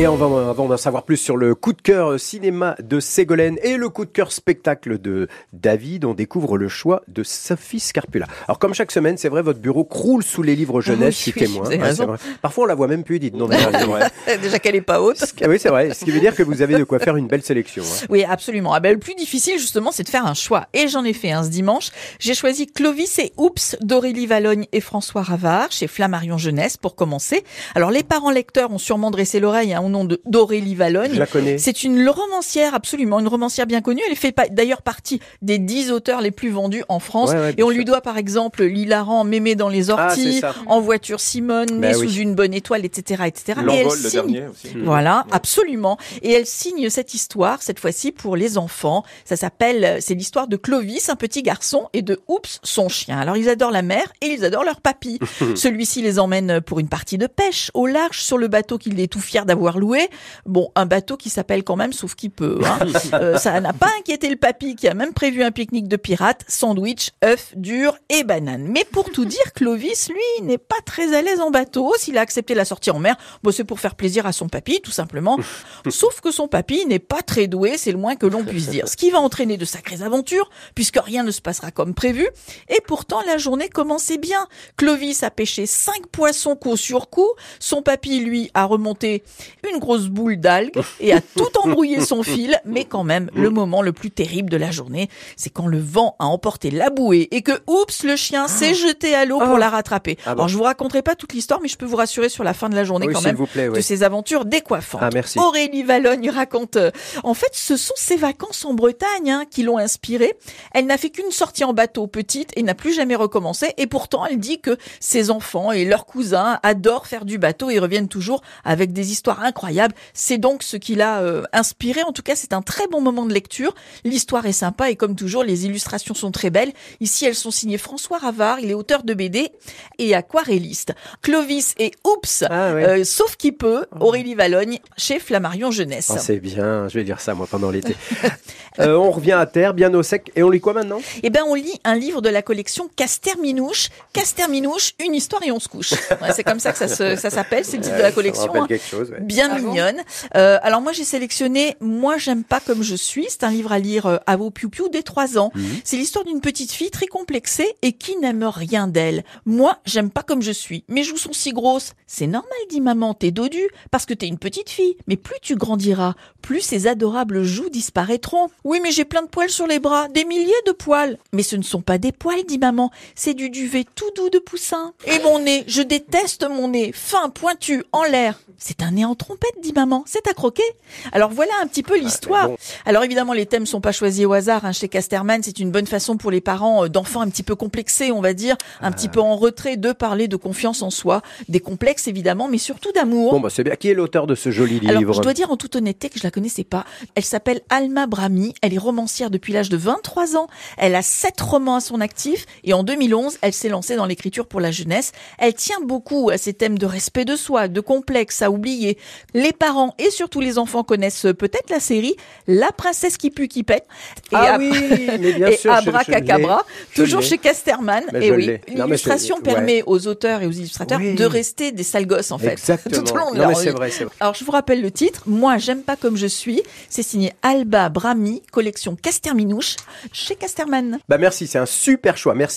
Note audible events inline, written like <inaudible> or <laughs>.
Et on va, avant d'en savoir plus sur le coup de cœur cinéma de Ségolène et le coup de cœur spectacle de David, on découvre le choix de Sophie Scarpula. Alors comme chaque semaine, c'est vrai, votre bureau croule sous les livres jeunesse, oui, si témoin. Ouais. Parfois on la voit même plus. <laughs> Non, vrai. <laughs> Déjà qu'elle est pas haute. Oui, c'est vrai. Ce qui veut dire que vous avez de quoi faire une belle sélection. hein. Oui, absolument. Ah ben, le plus difficile, justement, c'est de faire un choix. Et j'en ai fait un ce dimanche. J'ai choisi Clovis et Oups d'Aurélie Valogne et François Ravard chez Flammarion Jeunesse pour commencer. Alors, les parents lecteurs ont sûrement dressé l'oreille hein, au nom de- d'Aurélie Valogne. Je la connais. C'est une romancière, absolument, une romancière bien connue. Elle fait pas- d'ailleurs partie des dix auteurs les plus vendus en France. Ouais, ouais, et on sûr. lui doit, par exemple, l'hilarant Mémé dans les Ah, orties. En voiture Simone, Né Bah sous oui. une bonne étoile, etc., etc. Et elle L'envol, le signe- dernier aussi. voilà, absolument. Et elle signe cette histoire, cette fois-ci pour les enfants. Ça s'appelle, c'est l'histoire de Clovis, un petit garçon, et de Oups, son chien. Alors ils adorent la mer et ils adorent leur papy. <laughs> Celui-ci les emmène pour une partie de pêche au large sur le bateau qu'il est tout fier d'avoir loué. Bon, un bateau qui s'appelle quand même, sauf qu'il peut. hein. <laughs> Euh, ça n'a pas inquiété le papy qui a même prévu un pique-nique de pirates, sandwich, œufs durs et bananes. Mais pour tout dire, Clovis, lui, n'est pas très à l'aise en bateau. S'il a accepté la sortie en mer, bon, c'est pour faire plaisir à son papy, tout simplement. <laughs> Sauf que son papy n'est pas très doué, c'est le moins que l'on puisse dire. Ce qui va entraîner de sacrées aventures, puisque rien ne se passera comme prévu. Et pourtant, la journée commençait bien. Clovis a pêché cinq poissons coup sur coup. Son papy, lui, a remonté une grosse boule d'algues <laughs> et a tout embrouillé son fil. Mais quand même, le moment le plus terrible de la journée, c'est quand le vent a emporté la bouée et que, oups, le chien s'est jeté à l'eau pour la rattraper. Ah bon. Alors, je vous raconterai pas toute l'histoire, mais je peux vous rassurer sur la fin de la journée Oui, quand même vous plaît, de oui. ses aventures décoiffantes. Ah, merci. Aurélie Valogne raconte, euh, en fait, ce sont ses vacances en Bretagne hein, qui l'ont inspirée. Elle n'a fait qu'une sortie en bateau petite et n'a plus jamais recommencé. Et pourtant, elle dit que ses enfants et leurs cousins adorent faire du bateau et reviennent toujours avec des histoires incroyables. C'est donc ce qui l'a euh, inspiré. En tout cas, c'est un très bon moment de lecture. L'histoire est sympa et comme toujours, les illustrations sont très belles. Ici, elles sont signées François Ravard. Il est auteur de BD et aquarelliste. Clovis et Oups, Ah euh, sauf qui peut, Aurélie Valogne, chez Flammarion Jeunesse. Ah, c'est bien, je vais lire ça moi pendant l'été. <laughs> Euh, on revient à terre, bien au sec, et on lit quoi maintenant? Eh ben, on lit un livre de la collection Caster Minouche. Caster Minouche, une histoire et on se couche. Ouais, c'est comme ça que ça, s'appelle, c'est le titre de la collection. hein. quelque chose. ouais. Bien mignonne. Euh, alors moi j'ai sélectionné Moi j'aime pas comme je suis. C'est un livre à lire euh, à vos piou dès trois ans. C'est l'histoire d'une petite fille très complexée et qui n'aime rien d'elle. Moi j'aime pas comme je suis. Mes joues sont si grosses. C'est normal dit maman, t'es dodu parce que t'es une petite fille. Mais plus tu grandiras, plus ces adorables joues disparaîtront. Oui mais j'ai plein de poils sur les bras, des milliers de poils. Mais ce ne sont pas des poils dit maman, c'est du duvet tout doux de poussin. Et mon nez, je déteste mon nez, fin, pointu, en l'air. C'est un nez en trompette, dit maman. C'est à croquer. Alors voilà un petit peu l'histoire. bon. Alors évidemment, les thèmes sont pas choisis au hasard. hein. Chez Casterman, c'est une bonne façon pour les parents euh, d'enfants un petit peu complexés, on va dire, un petit peu en retrait, de parler de confiance en soi, des complexes évidemment, mais surtout d'amour. Bon, bah c'est bien. Qui est l'auteur de ce joli Alors, livre je dois dire en toute honnêteté que je la connaissais pas. Elle s'appelle Alma Brahmi. Elle est romancière depuis l'âge de 23 ans. Elle a sept romans à son actif et en 2011, elle s'est lancée dans l'écriture pour la jeunesse. Elle tient beaucoup à ces thèmes de respect de soi, de complexe à oublier. Les parents et surtout les enfants connaissent peut-être la série La princesse qui pue qui pète. Et Ah oui, mais bien <laughs> et sûr, je- je Abracacabra, l'ai. toujours chez Casterman. Mais et oui. Non, ouais. permet aux auteurs et aux illustrateurs Oui. de rester des sales gosses en fait, Exactement. <laughs> tout au long de non, leur c'est vie. vrai, c'est vrai. Alors, je vous rappelle le titre. Moi, j'aime pas comme je suis. C'est signé Alba Brahmi, collection Casterminouche, chez Casterman. Bah merci, c'est un super choix. Merci.